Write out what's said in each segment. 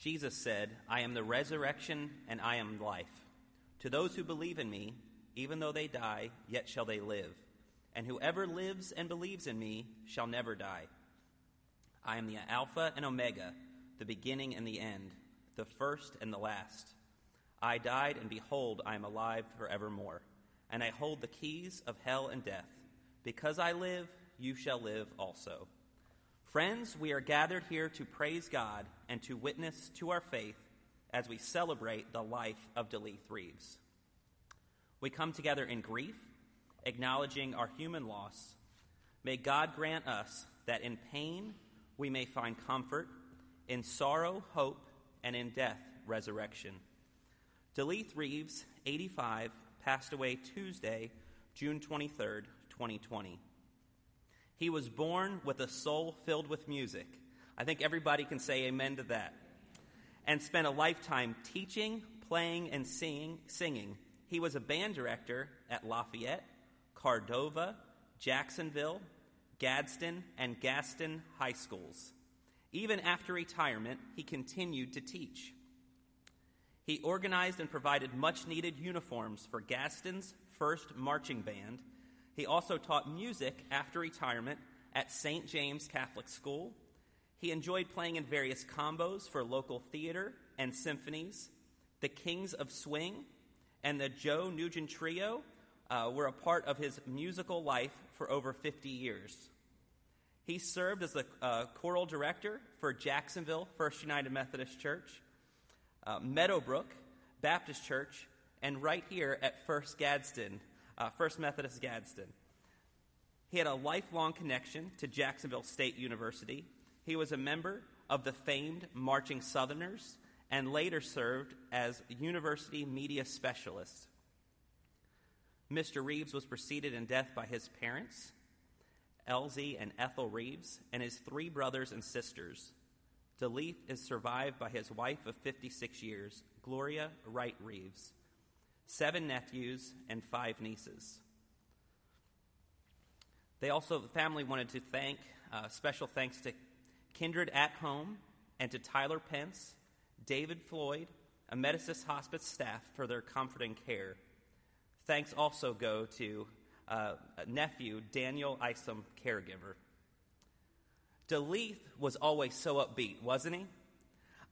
Jesus said, I am the resurrection and I am life. To those who believe in me, even though they die, yet shall they live. And whoever lives and believes in me shall never die. I am the Alpha and Omega, the beginning and the end, the first and the last. I died, and behold, I am alive forevermore. And I hold the keys of hell and death. Because I live, you shall live also. Friends, we are gathered here to praise God and to witness to our faith as we celebrate the life of Deleeth Reeves. We come together in grief, acknowledging our human loss. May God grant us that in pain we may find comfort, in sorrow, hope, and in death, resurrection. Deleeth Reeves, 85, passed away Tuesday, June 23rd, 2020. He was born with a soul filled with music. I think everybody can say amen to that. And spent a lifetime teaching, playing, and singing. singing. He was a band director at Lafayette, Cordova, Jacksonville, Gadsden, and Gaston high schools. Even after retirement, he continued to teach. He organized and provided much needed uniforms for Gaston's first marching band he also taught music after retirement at St. James Catholic School. He enjoyed playing in various combos for local theater and symphonies. The Kings of Swing and the Joe Nugent Trio uh, were a part of his musical life for over 50 years. He served as the uh, choral director for Jacksonville First United Methodist Church, uh, Meadowbrook Baptist Church, and right here at First Gadsden uh, First Methodist Gadsden. He had a lifelong connection to Jacksonville State University. He was a member of the famed Marching Southerners and later served as university media specialist. Mr. Reeves was preceded in death by his parents, Elsie and Ethel Reeves, and his three brothers and sisters. Deleeth is survived by his wife of 56 years, Gloria Wright Reeves seven nephews, and five nieces. They also, the family wanted to thank, uh, special thanks to Kindred at Home and to Tyler Pence, David Floyd, Amedisys Hospice staff for their comforting care. Thanks also go to uh, nephew Daniel Isom, caregiver. Deleeth was always so upbeat, wasn't he?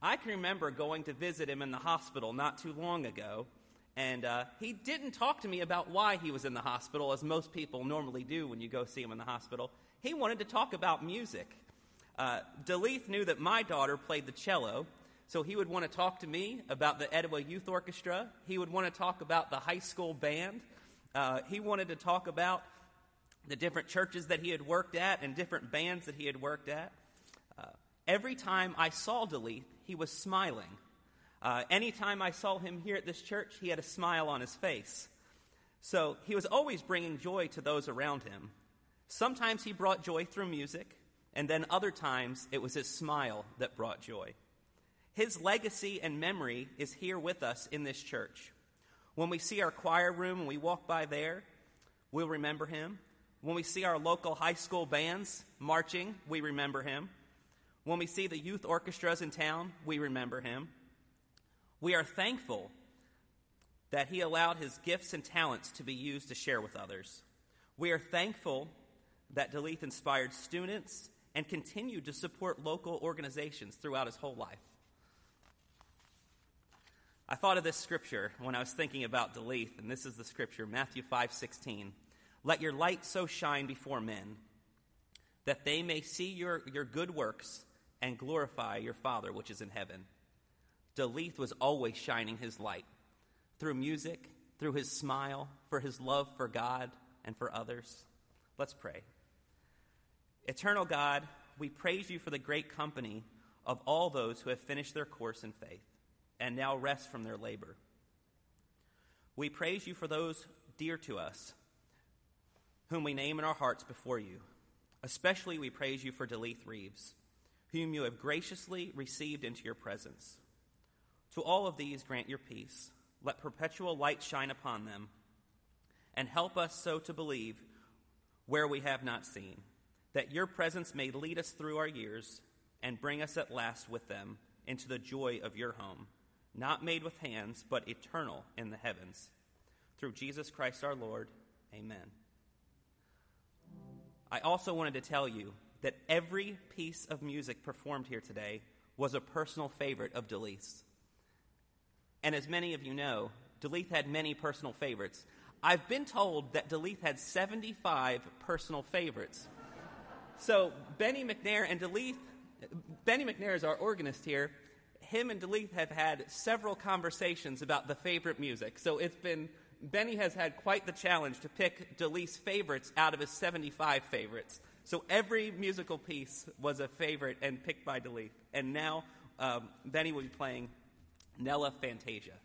I can remember going to visit him in the hospital not too long ago, and uh, he didn't talk to me about why he was in the hospital, as most people normally do when you go see him in the hospital. He wanted to talk about music. Uh, Deleeth knew that my daughter played the cello, so he would want to talk to me about the Etowah Youth Orchestra. He would want to talk about the high school band. Uh, he wanted to talk about the different churches that he had worked at and different bands that he had worked at. Uh, every time I saw Deleeth, he was smiling. Uh, anytime I saw him here at this church, he had a smile on his face. So he was always bringing joy to those around him. Sometimes he brought joy through music, and then other times it was his smile that brought joy. His legacy and memory is here with us in this church. When we see our choir room and we walk by there, we'll remember him. When we see our local high school bands marching, we remember him. When we see the youth orchestras in town, we remember him. We are thankful that He allowed His gifts and talents to be used to share with others. We are thankful that Deleeth inspired students and continued to support local organizations throughout his whole life. I thought of this scripture when I was thinking about Deleeth, and this is the scripture, Matthew 5:16. Let your light so shine before men that they may see your, your good works and glorify your Father which is in heaven. Deleeth was always shining his light through music, through his smile, for his love for God and for others. Let's pray. Eternal God, we praise you for the great company of all those who have finished their course in faith and now rest from their labor. We praise you for those dear to us, whom we name in our hearts before you. Especially we praise you for Deleeth Reeves, whom you have graciously received into your presence. To all of these grant your peace. Let perpetual light shine upon them, and help us so to believe where we have not seen, that your presence may lead us through our years and bring us at last with them into the joy of your home, not made with hands, but eternal in the heavens. Through Jesus Christ our Lord. Amen. I also wanted to tell you that every piece of music performed here today was a personal favorite of Delise. And as many of you know, Delith had many personal favorites. I've been told that Delith had 75 personal favorites. So Benny McNair and Delith, Benny McNair is our organist here. Him and Delith have had several conversations about the favorite music. So it's been, Benny has had quite the challenge to pick Delith's favorites out of his 75 favorites. So every musical piece was a favorite and picked by Delith. And now um, Benny will be playing Nella Fantasia.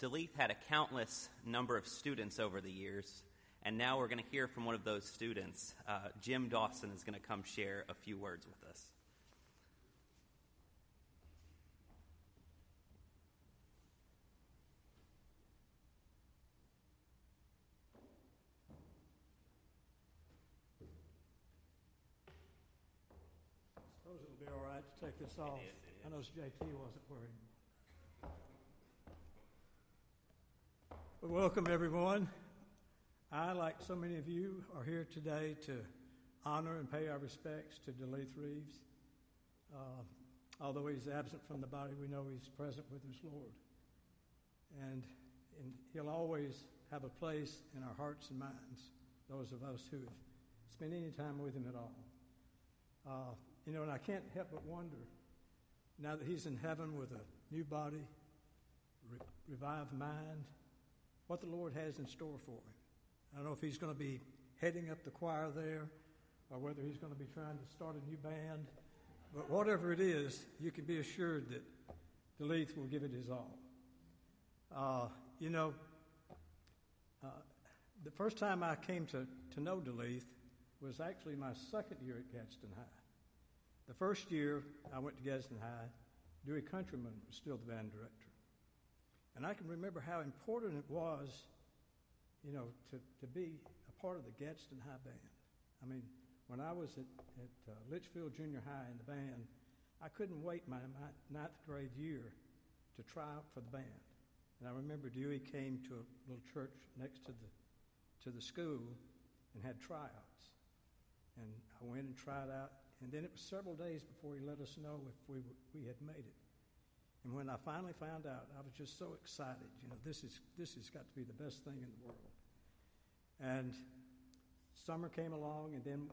Duluth had a countless number of students over the years, and now we're going to hear from one of those students. Uh, Jim Dawson is going to come share a few words with us. I suppose it'll be all right to take this off. is, I know JT wasn't worried. Well, welcome everyone. I, like so many of you, are here today to honor and pay our respects to Duluth Reeves. Uh, although he's absent from the body, we know he's present with his Lord. And, and he'll always have a place in our hearts and minds, those of us who have spent any time with him at all. Uh, you know, and I can't help but wonder, now that he's in heaven with a new body, re- revived mind, what the Lord has in store for him. I don't know if he's going to be heading up the choir there or whether he's going to be trying to start a new band. But whatever it is, you can be assured that Duluth will give it his all. Uh, you know, uh, the first time I came to, to know Duluth was actually my second year at Gadsden High. The first year I went to Gadsden High, Dewey Countryman was still the band director. And I can remember how important it was, you know, to, to be a part of the Gadsden High band. I mean, when I was at, at uh, Litchfield Junior High in the band, I couldn't wait my, my ninth grade year to try out for the band. And I remember Dewey came to a little church next to the, to the school and had tryouts. And I went and tried out, and then it was several days before he let us know if we, were, we had made it. And when I finally found out, I was just so excited. You know, this is this has got to be the best thing in the world. And summer came along, and then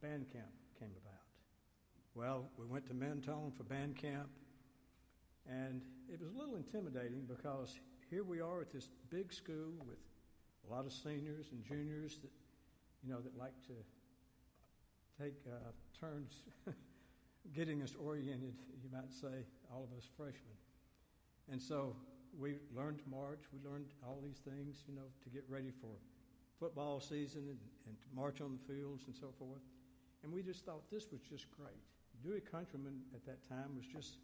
band camp came about. Well, we went to Mentone for band camp, and it was a little intimidating because here we are at this big school with a lot of seniors and juniors that, you know, that like to take uh, turns getting us oriented, you might say, all of us freshmen. And so we learned to march. We learned all these things, you know, to get ready for football season and, and to march on the fields and so forth. And we just thought this was just great. Dewey Countryman at that time was just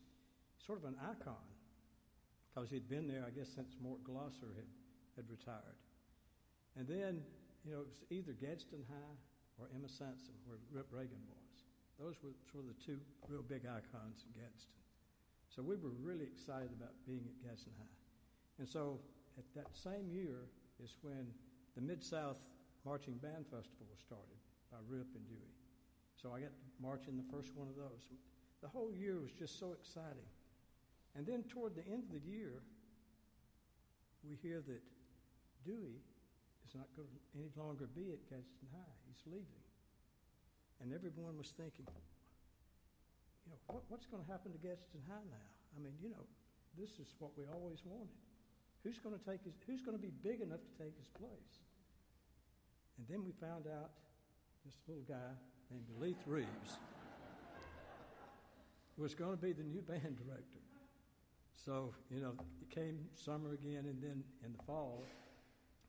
sort of an icon because he'd been there, I guess, since Mort Glosser had, had retired. And then, you know, it was either Gadsden High or Emma Sansom, where Rip Reagan was. Those were sort of the two real big icons in Gadsden. So we were really excited about being at Gadsden High. And so at that same year is when the Mid South Marching Band Festival was started by Rip and Dewey. So I got to march in the first one of those. The whole year was just so exciting. And then toward the end of the year, we hear that Dewey is not going to any longer be at Gadsden High. He's leaving. And everyone was thinking, you know, what, what's going to happen to Gadsden High now? I mean, you know, this is what we always wanted. Who's going to take his, who's going to be big enough to take his place? And then we found out this little guy named Leith Reeves was going to be the new band director. So, you know, it came summer again, and then in the fall,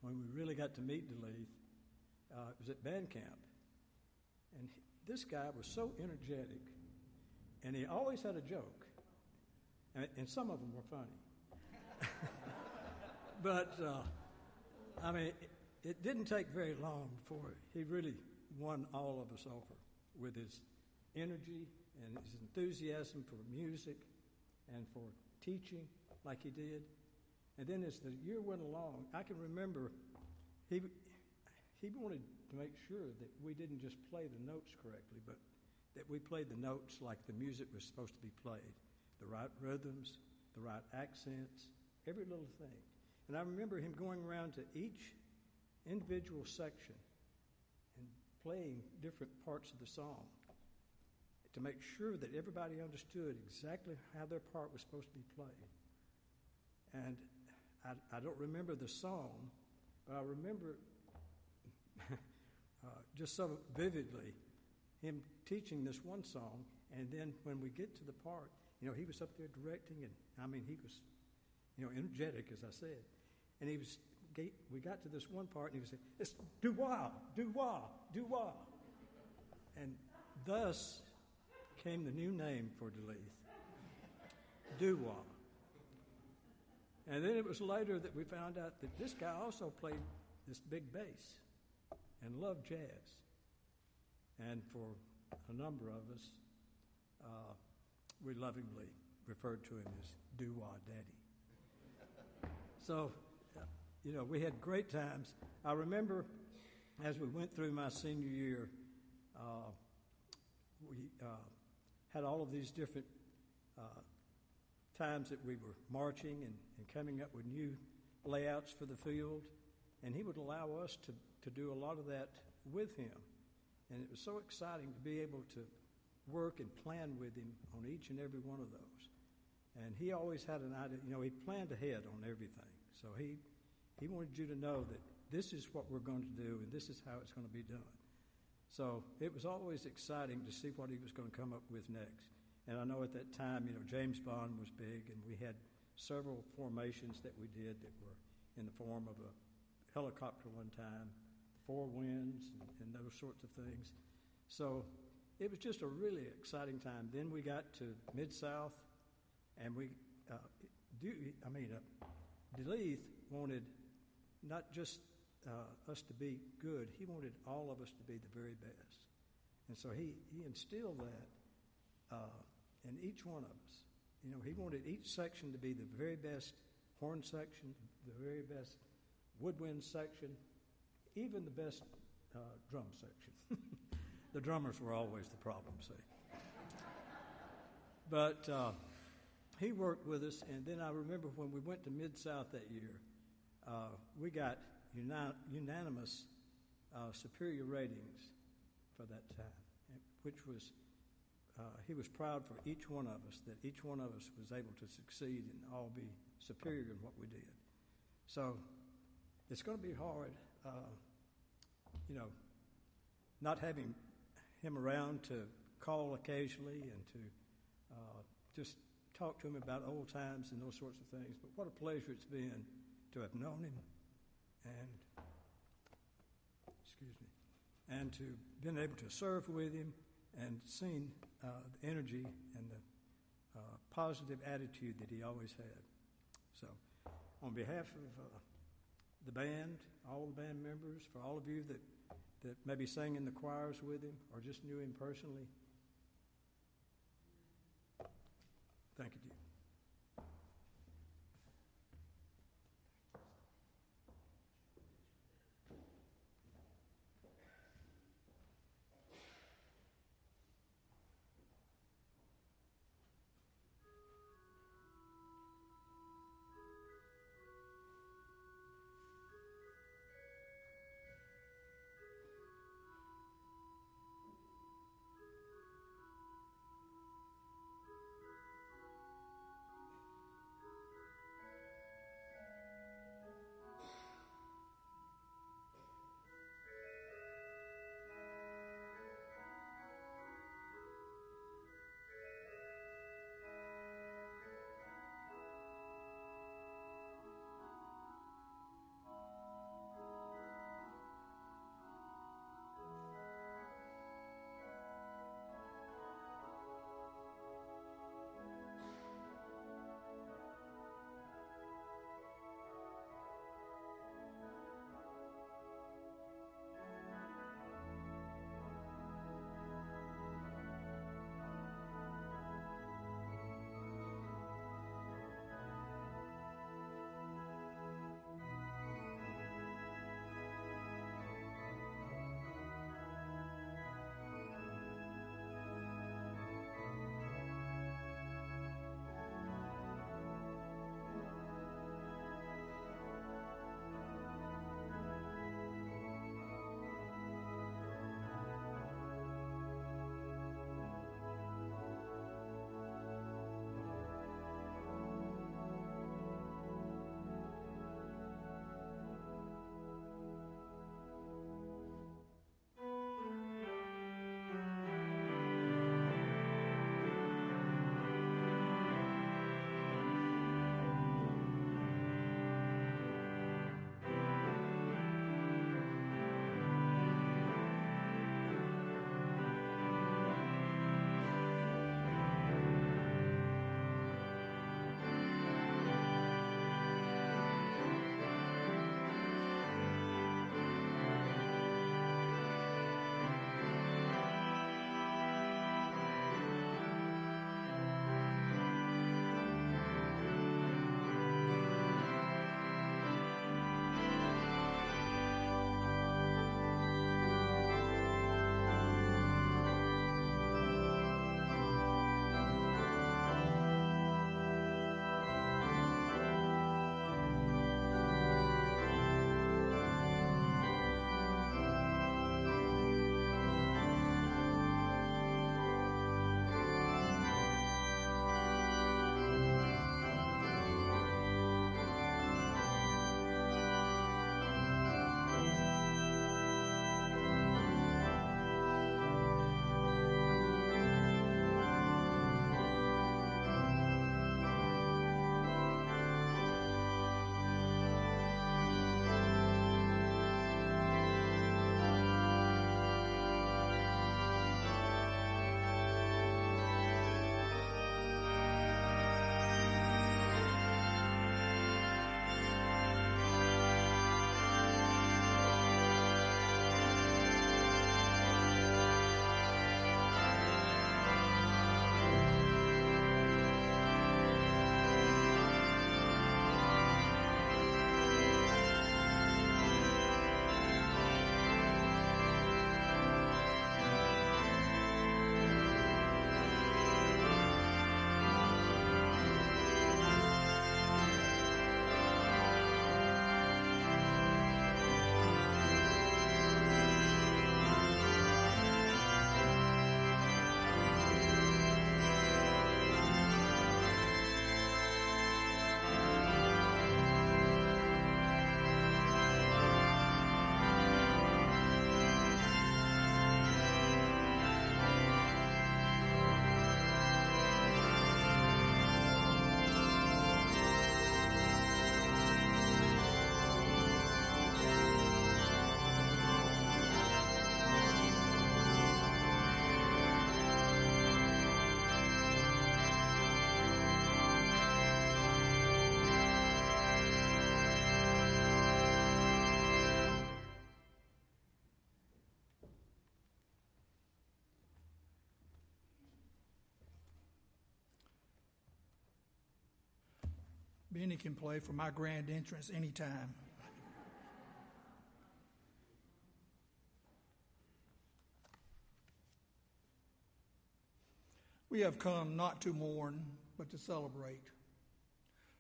when we really got to meet DeLeith, uh, it was at band camp. And this guy was so energetic, and he always had a joke, and, and some of them were funny. but, uh, I mean, it, it didn't take very long before he really won all of us over with his energy and his enthusiasm for music and for teaching like he did. And then as the year went along, I can remember he, he wanted to make sure that we didn't just play the notes correctly, but that we played the notes like the music was supposed to be played the right rhythms, the right accents, every little thing. And I remember him going around to each individual section and playing different parts of the song to make sure that everybody understood exactly how their part was supposed to be played. And I, I don't remember the song, but I remember uh, just so vividly him teaching this one song. And then when we get to the part, you know, he was up there directing, and I mean, he was you know, energetic, as I said. And he was, we got to this one part, and he was saying, it's Dubois, Dubois, Dubois. And thus came the new name for DeLeith, Dubois. And then it was later that we found out that this guy also played this big bass and loved jazz. And for a number of us, uh, we lovingly referred to him as Doo-Wah Daddy. So, you know, we had great times. I remember as we went through my senior year, uh, we uh, had all of these different uh, times that we were marching and, and coming up with new layouts for the field. And he would allow us to, to do a lot of that with him. And it was so exciting to be able to work and plan with him on each and every one of those. And he always had an idea, you know, he planned ahead on everything. So he, he wanted you to know that this is what we're going to do and this is how it's going to be done. So it was always exciting to see what he was going to come up with next. And I know at that time, you know, James Bond was big, and we had several formations that we did that were in the form of a helicopter one time, four winds, and, and those sorts of things. So it was just a really exciting time. Then we got to Mid South, and we, uh, do, I mean, uh, wanted not just uh, us to be good, he wanted all of us to be the very best. And so he, he instilled that uh, in each one of us. You know, he wanted each section to be the very best horn section, the very best woodwind section, even the best uh, drum section. the drummers were always the problem, see. but uh, he worked with us, and then I remember when we went to Mid South that year, uh, we got uni- unanimous uh, superior ratings for that time, which was uh, he was proud for each one of us that each one of us was able to succeed and all be superior in what we did. So it's going to be hard, you know, not having him around to call occasionally and to uh, just talk to him about old times and those sorts of things. But what a pleasure it's been to have known him and excuse me, and to been able to serve with him and seen uh, the energy and the uh, positive attitude that he always had. So, on behalf of uh, the band, all the band members, for all of you that, that maybe sang in the choirs with him or just knew him personally, thank you. Benny can play for my grand entrance anytime. We have come not to mourn, but to celebrate,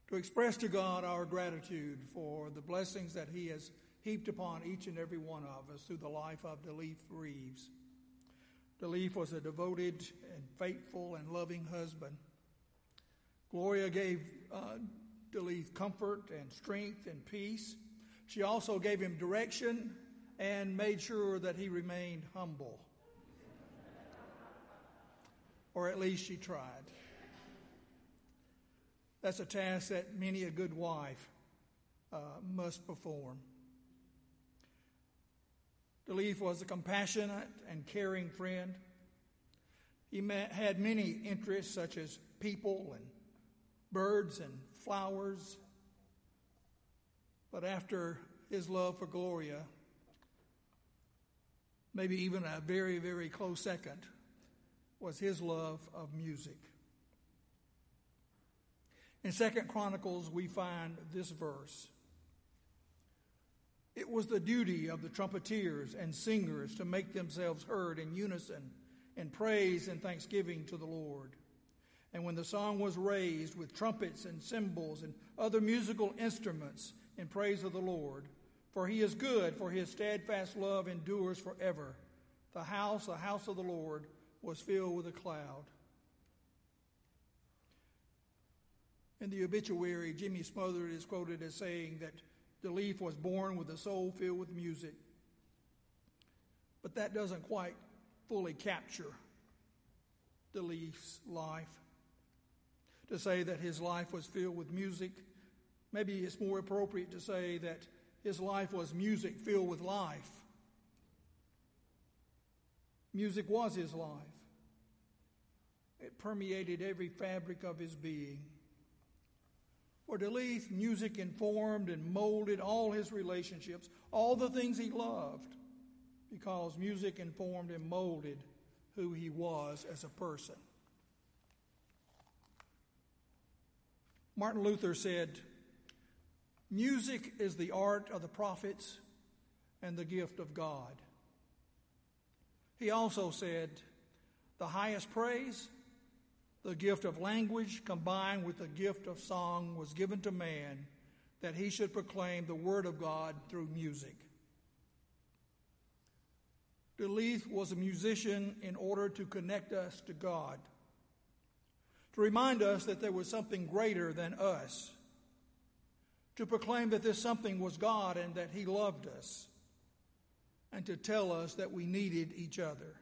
to express to God our gratitude for the blessings that He has heaped upon each and every one of us through the life of DeLeaf Reeves. DeLeaf was a devoted and faithful and loving husband. Gloria gave uh, DeLeaf comfort and strength and peace. She also gave him direction and made sure that he remained humble. or at least she tried. That's a task that many a good wife uh, must perform. DeLeaf was a compassionate and caring friend. He had many interests such as people and birds and flowers. But after his love for Gloria, maybe even a very, very close second, was his love of music. In Second Chronicles, we find this verse. It was the duty of the trumpeters and singers to make themselves heard in unison in praise and thanksgiving to the Lord. And when the song was raised with trumpets and cymbals and other musical instruments in praise of the Lord, for he is good, for his steadfast love endures forever. The house, the house of the Lord, was filled with a cloud. In the obituary, Jimmy Smothers is quoted as saying that DeLeaf was born with a soul filled with music. But that doesn't quite fully capture DeLeaf's life to say that his life was filled with music. Maybe it's more appropriate to say that his life was music filled with life. Music was his life, it permeated every fabric of his being. For DeLeaf, music informed and molded all his relationships, all the things he loved, because music informed and molded who he was as a person. Martin Luther said, Music is the art of the prophets and the gift of God. He also said, The highest praise, the gift of language combined with the gift of song, was given to man that he should proclaim the word of God through music. DeLeaf was a musician in order to connect us to God to remind us that there was something greater than us, to proclaim that this something was God and that He loved us, and to tell us that we needed each other.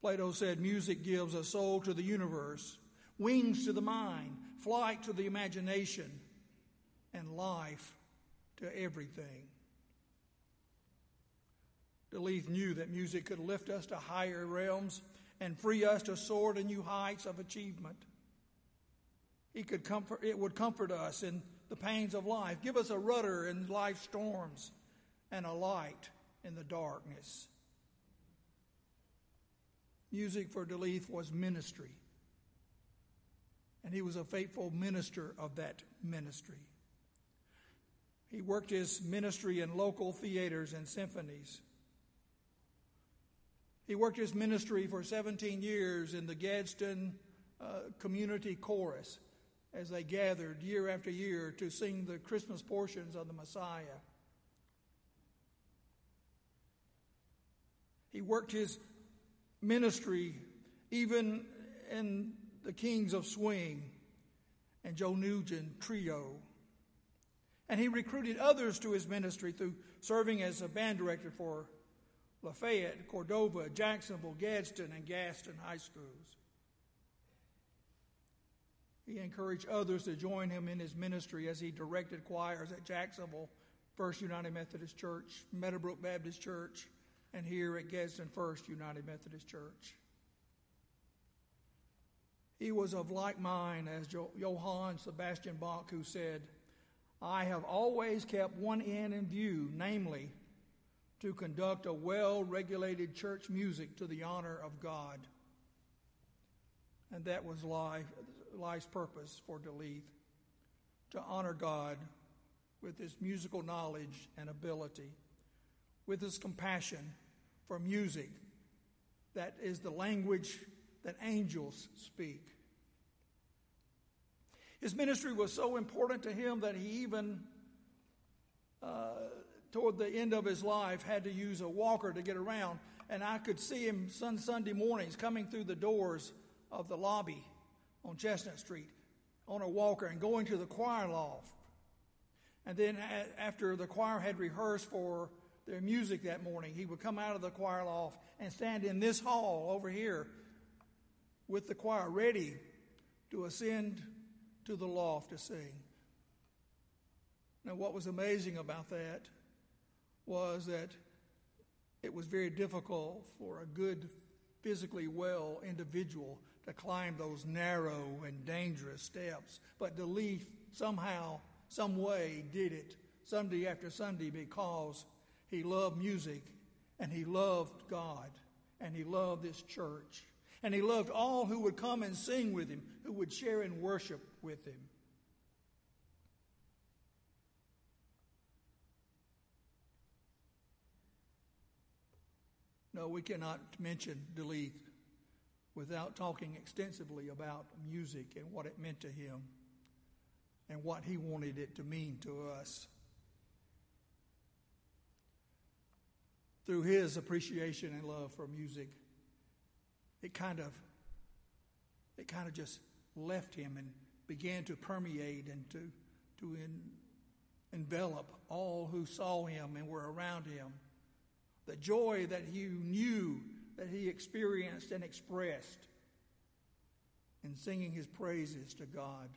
Plato said music gives a soul to the universe, wings to the mind, flight to the imagination, and life to everything. DeLeaf knew that music could lift us to higher realms and free us to soar to new heights of achievement. He could comfort, it would comfort us in the pains of life, give us a rudder in life's storms, and a light in the darkness. Music for DeLeith was ministry, and he was a faithful minister of that ministry. He worked his ministry in local theaters and symphonies. He worked his ministry for 17 years in the Gadsden uh, Community Chorus as they gathered year after year to sing the Christmas portions of the Messiah. He worked his ministry even in the Kings of Swing and Joe Nugent Trio. And he recruited others to his ministry through serving as a band director for Lafayette, Cordova, Jacksonville, Gadsden, and Gaston high schools. He encouraged others to join him in his ministry as he directed choirs at Jacksonville First United Methodist Church, Meadowbrook Baptist Church, and here at Gadsden First United Methodist Church. He was of like mind as Johann Sebastian Bach, who said, I have always kept one end in view, namely, to conduct a well regulated church music to the honor of God. And that was life, life's purpose for DeLeith to honor God with his musical knowledge and ability, with his compassion for music that is the language that angels speak. His ministry was so important to him that he even, uh, toward the end of his life, had to use a walker to get around. And I could see him sun Sunday mornings coming through the doors of the lobby on Chestnut Street on a walker and going to the choir loft. And then after the choir had rehearsed for their music that morning, he would come out of the choir loft and stand in this hall over here with the choir ready to ascend to the loft to sing. Now, what was amazing about that was that it was very difficult for a good, physically well individual to climb those narrow and dangerous steps. But DeLeith somehow, some way, did it Sunday after Sunday because he loved music and he loved God and he loved this church. And he loved all who would come and sing with him, who would share in worship with him. No, we cannot mention DeLeith without talking extensively about music and what it meant to him and what he wanted it to mean to us. Through his appreciation and love for music, it kind of it kind of just left him and began to permeate and to to envelop all who saw him and were around him. The joy that he knew that he experienced and expressed in singing his praises to God.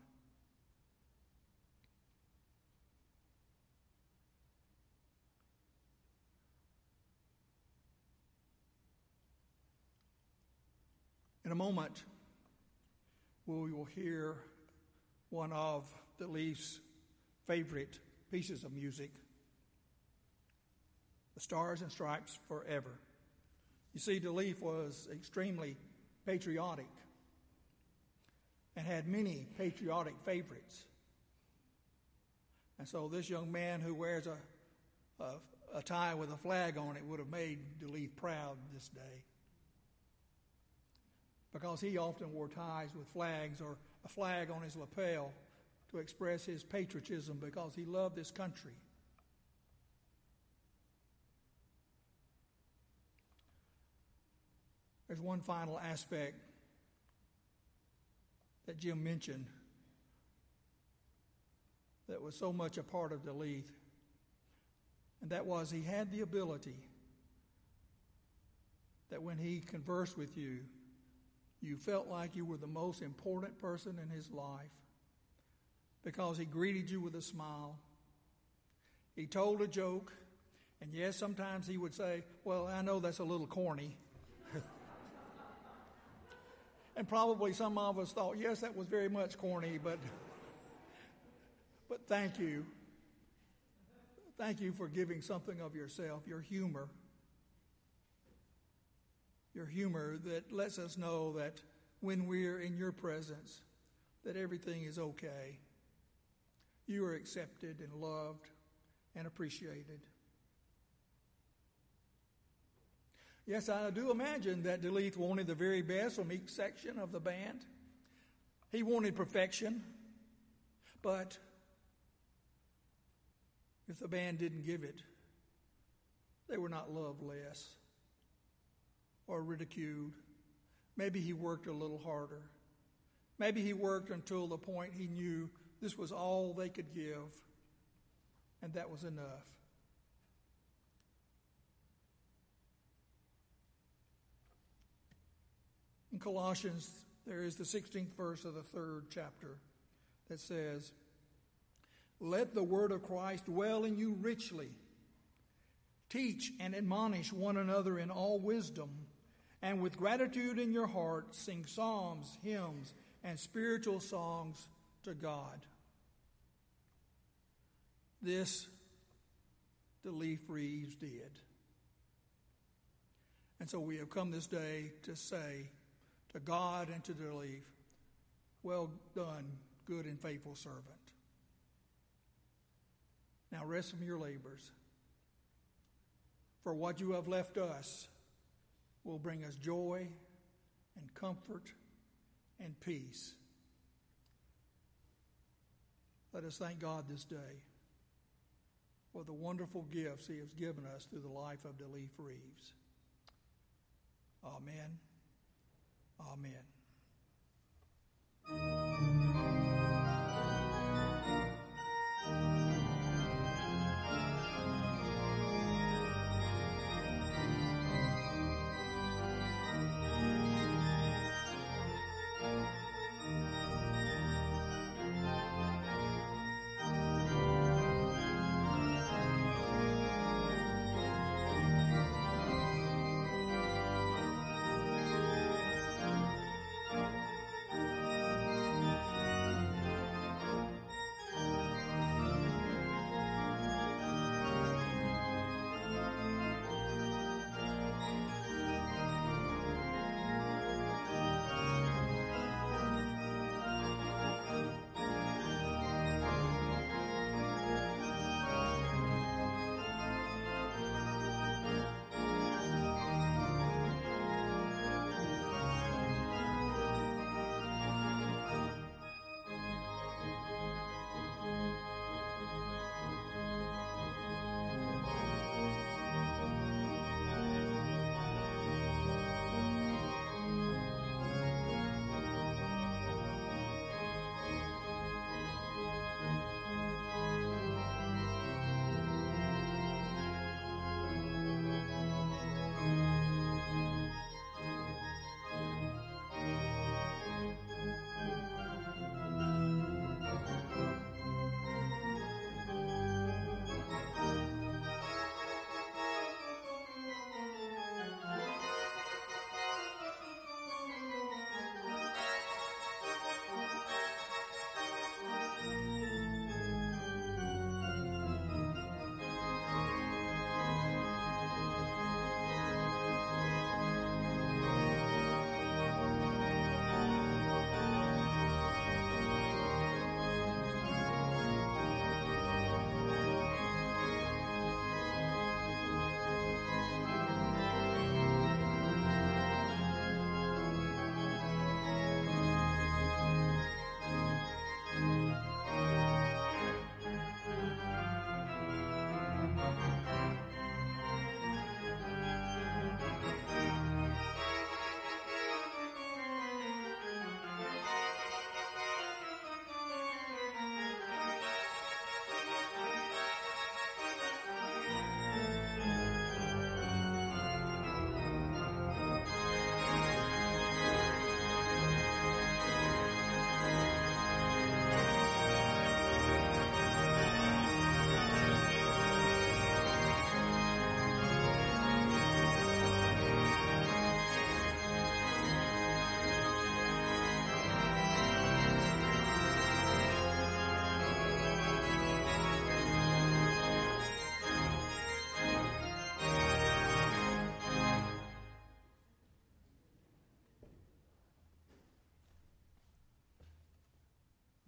In a moment, we will hear one of DeLeith's favorite pieces of music, The Stars and Stripes Forever. You see, DeLeith was extremely patriotic and had many patriotic favorites. And so, this young man who wears a, a, a tie with a flag on it would have made DeLeith proud this day. Because he often wore ties with flags or a flag on his lapel to express his patriotism because he loved this country. There's one final aspect that Jim mentioned that was so much a part of DeLeith, and that was he had the ability that when he conversed with you, you felt like you were the most important person in his life because he greeted you with a smile. He told a joke, and yes, sometimes he would say, Well, I know that's a little corny. And probably some of us thought, yes, that was very much corny, but, but thank you. Thank you for giving something of yourself, your humor. Your humor that lets us know that when we're in your presence, that everything is okay. You are accepted and loved and appreciated. Yes, I do imagine that DeLeith wanted the very best from each section of the band. He wanted perfection, but if the band didn't give it, they were not loved less or ridiculed. Maybe he worked a little harder. Maybe he worked until the point he knew this was all they could give, and that was enough. In Colossians, there is the 16th verse of the third chapter that says, Let the word of Christ dwell in you richly. Teach and admonish one another in all wisdom, and with gratitude in your heart, sing psalms, hymns, and spiritual songs to God. This DeLeith Reeves did. And so we have come this day to say, to God and to DeLeith, Well done, good and faithful servant. Now rest from your labors. For what you have left us will bring us joy and comfort and peace. Let us thank God this day for the wonderful gifts He has given us through the life of DeLeith Reeves. Amen. Amen.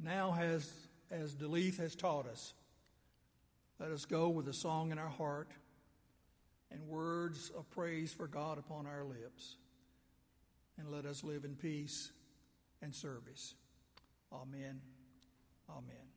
Now, as, as DeLeith has taught us, let us go with a song in our heart and words of praise for God upon our lips. And let us live in peace and service. Amen. Amen.